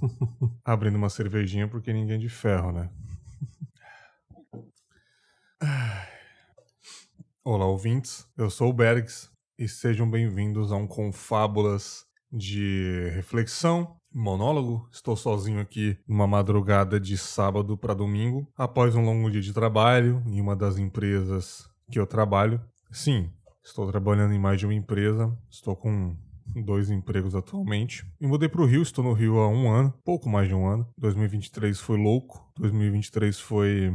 Abrindo uma cervejinha porque ninguém é de ferro, né? Olá, ouvintes. Eu sou o Bergs e sejam bem-vindos a um Confábulas de reflexão, monólogo. Estou sozinho aqui numa madrugada de sábado para domingo, após um longo dia de trabalho em uma das empresas que eu trabalho. Sim, estou trabalhando em mais de uma empresa. Estou com dois empregos atualmente. Me mudei para o Rio, estou no Rio há um ano, pouco mais de um ano. 2023 foi louco, 2023 foi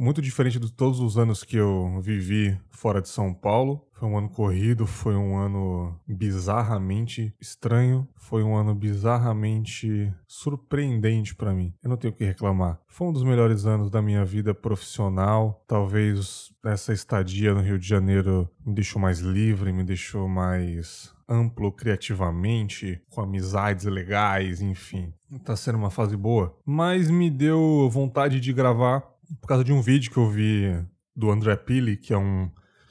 muito diferente de todos os anos que eu vivi fora de São Paulo. Foi um ano corrido, foi um ano bizarramente estranho, foi um ano bizarramente surpreendente para mim. Eu não tenho o que reclamar. Foi um dos melhores anos da minha vida profissional. Talvez essa estadia no Rio de Janeiro me deixou mais livre, me deixou mais amplo criativamente, com amizades legais, enfim. Tá sendo uma fase boa, mas me deu vontade de gravar por causa de um vídeo que eu vi do André Pili, que é um,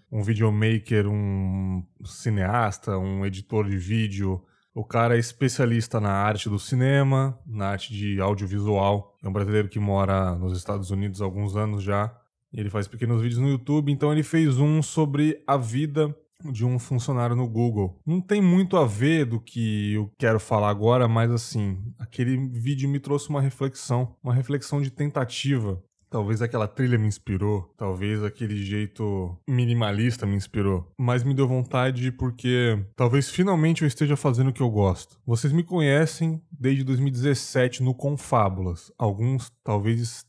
um videomaker, um cineasta, um editor de vídeo. O cara é especialista na arte do cinema, na arte de audiovisual. É um brasileiro que mora nos Estados Unidos há alguns anos já. Ele faz pequenos vídeos no YouTube, então ele fez um sobre a vida de um funcionário no Google. Não tem muito a ver do que eu quero falar agora, mas assim, aquele vídeo me trouxe uma reflexão, uma reflexão de tentativa Talvez aquela trilha me inspirou, talvez aquele jeito minimalista me inspirou, mas me deu vontade porque talvez finalmente eu esteja fazendo o que eu gosto. Vocês me conhecem desde 2017 no Confábulas. Alguns talvez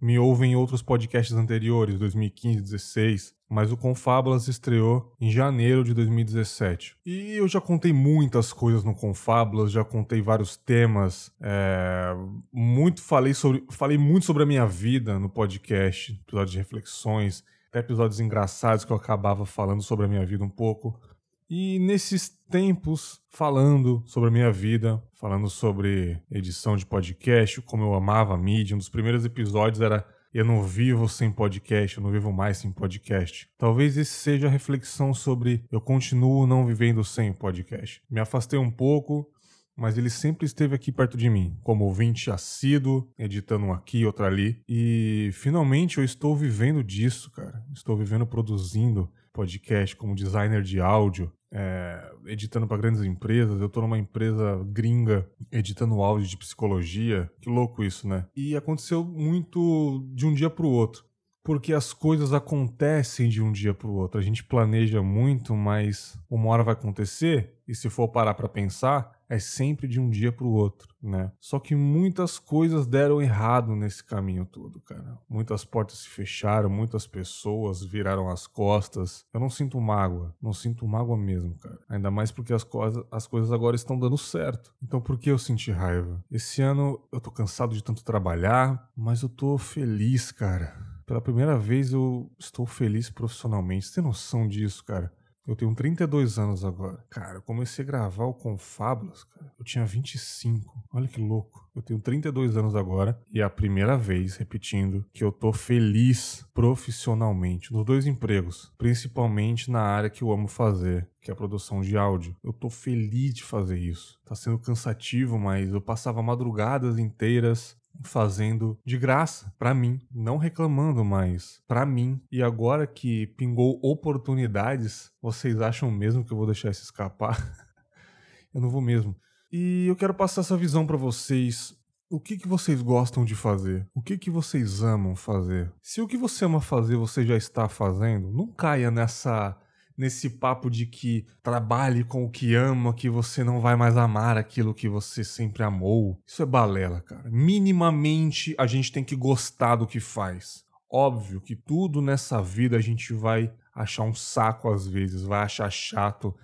me ouvem em outros podcasts anteriores, 2015, 2016 mas o Confábulas estreou em janeiro de 2017. E eu já contei muitas coisas no Confábulas, já contei vários temas, é, muito falei sobre, falei muito sobre a minha vida no podcast, episódios de reflexões, até episódios engraçados que eu acabava falando sobre a minha vida um pouco. E nesses tempos, falando sobre a minha vida, falando sobre edição de podcast, como eu amava a mídia, um dos primeiros episódios era eu não vivo sem podcast, eu não vivo mais sem podcast. Talvez esse seja a reflexão sobre eu continuo não vivendo sem podcast. Me afastei um pouco, mas ele sempre esteve aqui perto de mim, como ouvinte assíduo, editando um aqui, outro ali. E finalmente eu estou vivendo disso, cara. Estou vivendo produzindo podcast como designer de áudio, é, editando para grandes empresas. Eu estou numa empresa gringa editando áudio de psicologia. Que louco isso, né? E aconteceu muito de um dia para o outro. Porque as coisas acontecem de um dia para o outro. A gente planeja muito, mas uma hora vai acontecer. E se for parar para pensar, é sempre de um dia para o outro, né? Só que muitas coisas deram errado nesse caminho todo, cara. Muitas portas se fecharam, muitas pessoas viraram as costas. Eu não sinto mágoa, não sinto mágoa mesmo, cara. Ainda mais porque as, coisas, as coisas agora estão dando certo. Então por que eu senti raiva? Esse ano eu tô cansado de tanto trabalhar, mas eu tô feliz, cara. Pela primeira vez eu estou feliz profissionalmente. Você tem noção disso, cara? Eu tenho 32 anos agora. Cara, eu comecei a gravar o Confábulas, cara. Eu tinha 25. Olha que louco. Eu tenho 32 anos agora e é a primeira vez, repetindo, que eu tô feliz profissionalmente nos dois empregos, principalmente na área que eu amo fazer, que é a produção de áudio. Eu tô feliz de fazer isso. Tá sendo cansativo, mas eu passava madrugadas inteiras fazendo de graça para mim, não reclamando mais para mim. E agora que pingou oportunidades, vocês acham mesmo que eu vou deixar isso escapar? eu não vou mesmo. E eu quero passar essa visão para vocês. O que, que vocês gostam de fazer? O que, que vocês amam fazer? Se o que você ama fazer você já está fazendo, não caia nessa nesse papo de que trabalhe com o que ama, que você não vai mais amar aquilo que você sempre amou. Isso é balela, cara. Minimamente a gente tem que gostar do que faz. Óbvio que tudo nessa vida a gente vai achar um saco às vezes, vai achar chato.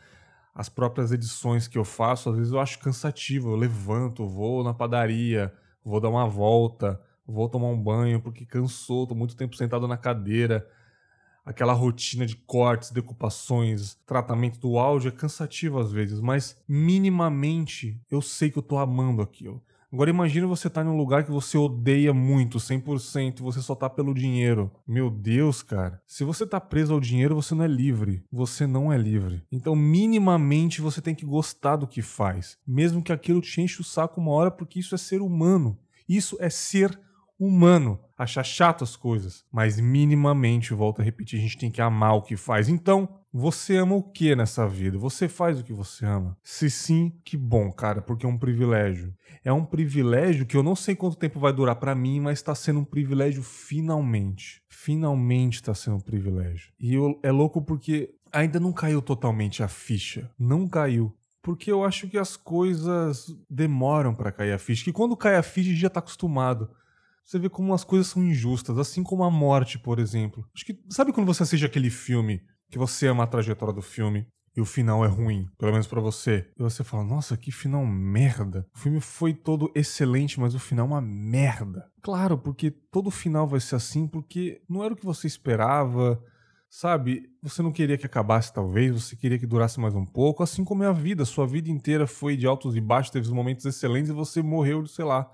As próprias edições que eu faço, às vezes eu acho cansativo. Eu levanto, vou na padaria, vou dar uma volta, vou tomar um banho porque cansou, tô muito tempo sentado na cadeira aquela rotina de cortes, decupações, tratamento do áudio é cansativo às vezes, mas minimamente eu sei que eu tô amando aquilo. Agora imagina você estar tá em um lugar que você odeia muito, 100%, você só tá pelo dinheiro. Meu Deus, cara. Se você tá preso ao dinheiro, você não é livre. Você não é livre. Então, minimamente, você tem que gostar do que faz. Mesmo que aquilo te enche o saco uma hora, porque isso é ser humano. Isso é ser humano achar chato as coisas, mas minimamente, volto a repetir, a gente tem que amar o que faz. Então, você ama o que nessa vida? Você faz o que você ama? Se sim, que bom, cara, porque é um privilégio. É um privilégio que eu não sei quanto tempo vai durar para mim, mas está sendo um privilégio finalmente. Finalmente está sendo um privilégio. E eu, é louco porque ainda não caiu totalmente a ficha. Não caiu porque eu acho que as coisas demoram para cair a ficha. Que quando cai a ficha, já tá acostumado. Você vê como as coisas são injustas, assim como a morte, por exemplo. Acho que sabe quando você assiste aquele filme que você ama a trajetória do filme e o final é ruim, pelo menos para você. E você fala: "Nossa, que final merda". O filme foi todo excelente, mas o final é uma merda. Claro, porque todo final vai ser assim porque não era o que você esperava. Sabe, você não queria que acabasse, talvez, você queria que durasse mais um pouco, assim como é a vida. Sua vida inteira foi de altos e baixos, teve momentos excelentes e você morreu, sei lá,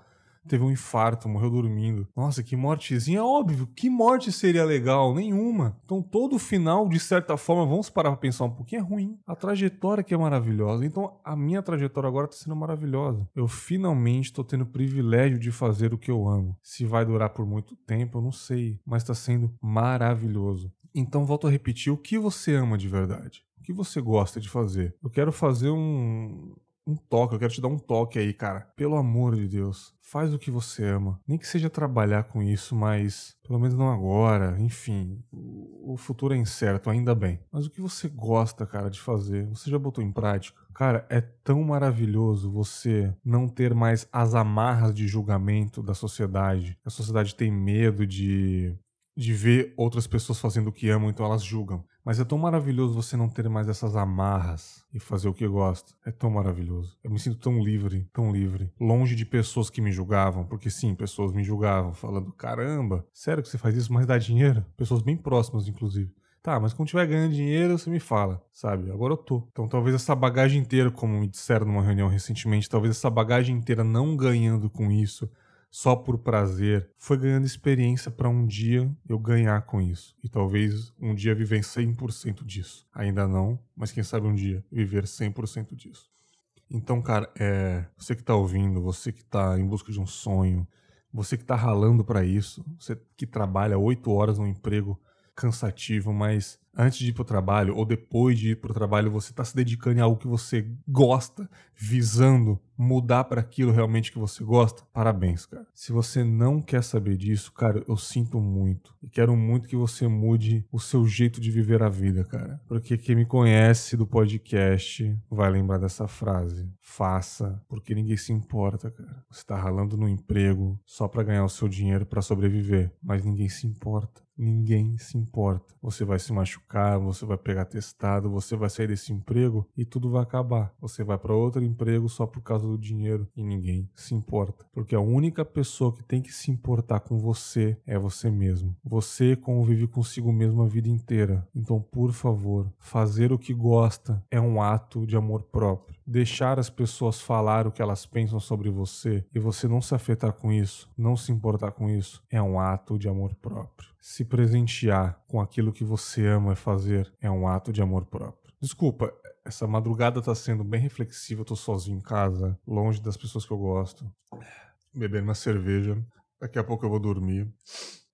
teve um infarto, morreu dormindo. Nossa, que mortezinha. Óbvio, que morte seria legal? Nenhuma. Então todo final, de certa forma, vamos parar pra pensar um pouquinho, é ruim. A trajetória que é maravilhosa. Então a minha trajetória agora tá sendo maravilhosa. Eu finalmente tô tendo o privilégio de fazer o que eu amo. Se vai durar por muito tempo, eu não sei. Mas tá sendo maravilhoso. Então volto a repetir, o que você ama de verdade? O que você gosta de fazer? Eu quero fazer um, um toque, eu quero te dar um toque aí, cara. Pelo amor de Deus, faz o que você ama. Nem que seja trabalhar com isso, mas pelo menos não agora. Enfim, o futuro é incerto, ainda bem. Mas o que você gosta, cara, de fazer? Você já botou em prática? Cara, é tão maravilhoso você não ter mais as amarras de julgamento da sociedade. A sociedade tem medo de de ver outras pessoas fazendo o que amam, então elas julgam. Mas é tão maravilhoso você não ter mais essas amarras e fazer o que gosta. É tão maravilhoso. Eu me sinto tão livre, tão livre. Longe de pessoas que me julgavam, porque sim, pessoas me julgavam, falando: caramba, sério que você faz isso, mas dá dinheiro? Pessoas bem próximas, inclusive. Tá, mas quando tiver ganhando dinheiro, você me fala, sabe? Agora eu tô. Então talvez essa bagagem inteira, como me disseram numa reunião recentemente, talvez essa bagagem inteira não ganhando com isso, só por prazer, foi ganhando experiência para um dia eu ganhar com isso. E talvez um dia viver 100% disso. Ainda não, mas quem sabe um dia viver 100% disso. Então, cara, é, você que tá ouvindo, você que tá em busca de um sonho, você que tá ralando para isso, você que trabalha oito horas no emprego cansativo, mas antes de ir pro trabalho ou depois de ir pro trabalho, você está se dedicando a algo que você gosta, visando mudar para aquilo realmente que você gosta, parabéns, cara. Se você não quer saber disso, cara, eu sinto muito. E quero muito que você mude o seu jeito de viver a vida, cara. Porque quem me conhece do podcast vai lembrar dessa frase. Faça, porque ninguém se importa, cara. Você tá ralando no emprego só para ganhar o seu dinheiro para sobreviver, mas ninguém se importa. Ninguém se importa. Você vai se machucar, você vai pegar testado, você vai sair desse emprego e tudo vai acabar. Você vai para outro emprego só por causa do dinheiro e ninguém se importa. Porque a única pessoa que tem que se importar com você é você mesmo. Você convive consigo mesmo a vida inteira. Então, por favor, fazer o que gosta é um ato de amor próprio. Deixar as pessoas falar o que elas pensam sobre você e você não se afetar com isso, não se importar com isso, é um ato de amor próprio. Se presentear com aquilo que você ama fazer é um ato de amor próprio. Desculpa, essa madrugada tá sendo bem reflexiva, eu tô sozinho em casa, longe das pessoas que eu gosto, bebendo uma cerveja. Daqui a pouco eu vou dormir.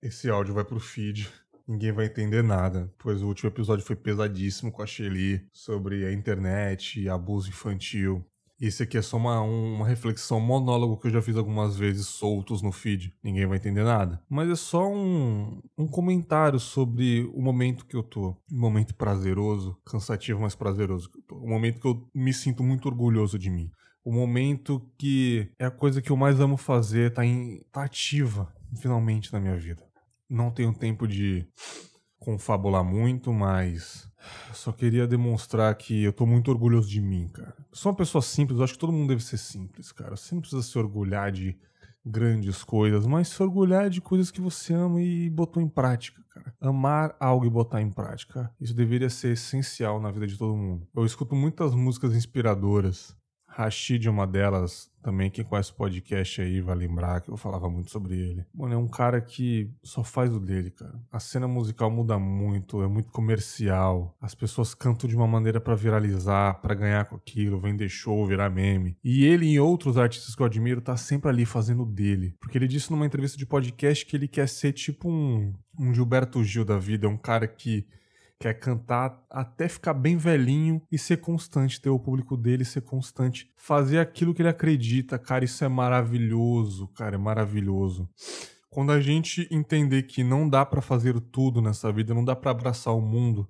Esse áudio vai pro feed. Ninguém vai entender nada, pois o último episódio foi pesadíssimo com a Shelly sobre a internet e abuso infantil. Esse aqui é só uma, uma reflexão, um monólogo que eu já fiz algumas vezes soltos no feed. Ninguém vai entender nada. Mas é só um, um comentário sobre o momento que eu tô. Um momento prazeroso, cansativo, mas prazeroso que eu tô. Um momento que eu me sinto muito orgulhoso de mim. O momento que é a coisa que eu mais amo fazer, tá, em, tá ativa, finalmente, na minha vida. Não tenho tempo de confabular muito, mas só queria demonstrar que eu tô muito orgulhoso de mim, cara. sou uma pessoa simples, eu acho que todo mundo deve ser simples, cara. Você não precisa se orgulhar de grandes coisas, mas se orgulhar de coisas que você ama e botou em prática, cara. Amar algo e botar em prática, isso deveria ser essencial na vida de todo mundo. Eu escuto muitas músicas inspiradoras Rashid é uma delas também. Quem conhece o podcast aí vai lembrar que eu falava muito sobre ele. Mano, é um cara que só faz o dele, cara. A cena musical muda muito, é muito comercial. As pessoas cantam de uma maneira para viralizar, para ganhar com aquilo, vender show, virar meme. E ele e outros artistas que eu admiro tá sempre ali fazendo o dele. Porque ele disse numa entrevista de podcast que ele quer ser tipo um, um Gilberto Gil da vida, um cara que quer cantar até ficar bem velhinho e ser constante, ter o público dele ser constante, fazer aquilo que ele acredita, cara, isso é maravilhoso, cara, é maravilhoso. Quando a gente entender que não dá para fazer tudo nessa vida, não dá para abraçar o mundo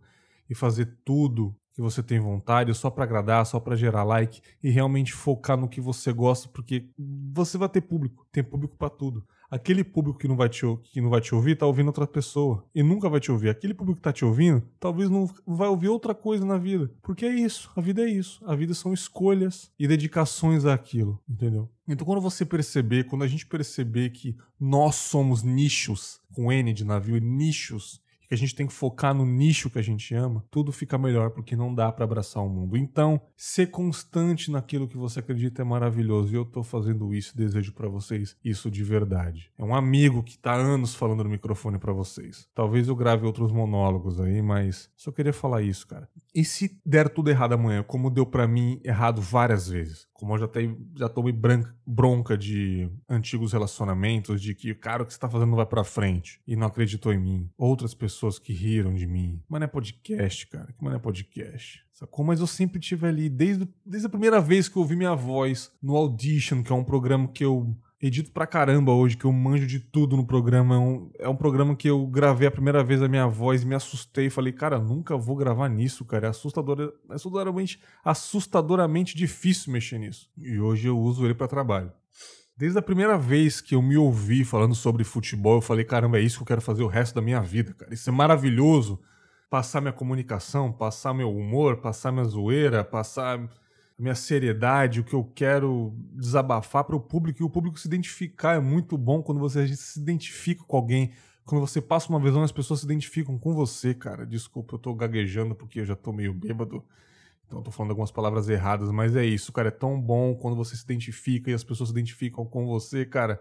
e fazer tudo que você tem vontade, só para agradar, só para gerar like e realmente focar no que você gosta, porque você vai ter público, tem público para tudo. Aquele público que não vai te que não vai te ouvir tá ouvindo outra pessoa e nunca vai te ouvir. Aquele público que tá te ouvindo, talvez não vai ouvir outra coisa na vida, porque é isso, a vida é isso. A vida são escolhas e dedicações àquilo, entendeu? Então, quando você perceber, quando a gente perceber que nós somos nichos, com N de navio, nichos que a gente tem que focar no nicho que a gente ama, tudo fica melhor porque não dá para abraçar o mundo. Então, ser constante naquilo que você acredita é maravilhoso e eu tô fazendo isso desejo para vocês isso de verdade. É um amigo que tá anos falando no microfone para vocês. Talvez eu grave outros monólogos aí, mas só queria falar isso, cara. E se der tudo errado amanhã, como deu para mim errado várias vezes? Como eu já, tenho, já tomei bronca de antigos relacionamentos, de que, cara, o que você tá fazendo não vai pra frente. E não acreditou em mim. Outras pessoas que riram de mim. Mas não é podcast, cara. Que não é podcast. Sacou? Mas eu sempre tive ali, desde, desde a primeira vez que eu ouvi minha voz no Audition, que é um programa que eu edito pra caramba hoje, que eu manjo de tudo no programa. É um, é um programa que eu gravei a primeira vez a minha voz e me assustei. Falei, cara, nunca vou gravar nisso, cara. É assustador, é assustadoramente, assustadoramente difícil mexer nisso. E hoje eu uso ele para trabalho. Desde a primeira vez que eu me ouvi falando sobre futebol, eu falei, caramba, é isso que eu quero fazer o resto da minha vida, cara. Isso é maravilhoso. Passar minha comunicação, passar meu humor, passar minha zoeira, passar a minha seriedade, o que eu quero desabafar para o público e o público se identificar. É muito bom quando você se identifica com alguém. Quando você passa uma visão, as pessoas se identificam com você, cara. Desculpa, eu tô gaguejando porque eu já tô meio bêbado. Então eu tô falando algumas palavras erradas, mas é isso, cara. É tão bom quando você se identifica e as pessoas se identificam com você, cara.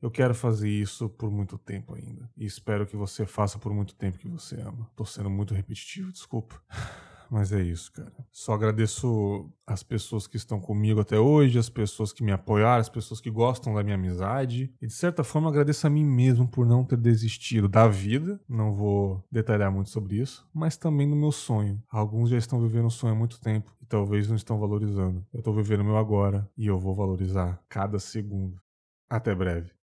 Eu quero fazer isso por muito tempo ainda. E espero que você faça por muito tempo que você ama. Tô sendo muito repetitivo, desculpa. Mas é isso, cara. Só agradeço as pessoas que estão comigo até hoje, as pessoas que me apoiaram, as pessoas que gostam da minha amizade. E de certa forma agradeço a mim mesmo por não ter desistido da vida. Não vou detalhar muito sobre isso, mas também do meu sonho. Alguns já estão vivendo o sonho há muito tempo e talvez não estão valorizando. Eu estou vivendo o meu agora e eu vou valorizar cada segundo. Até breve.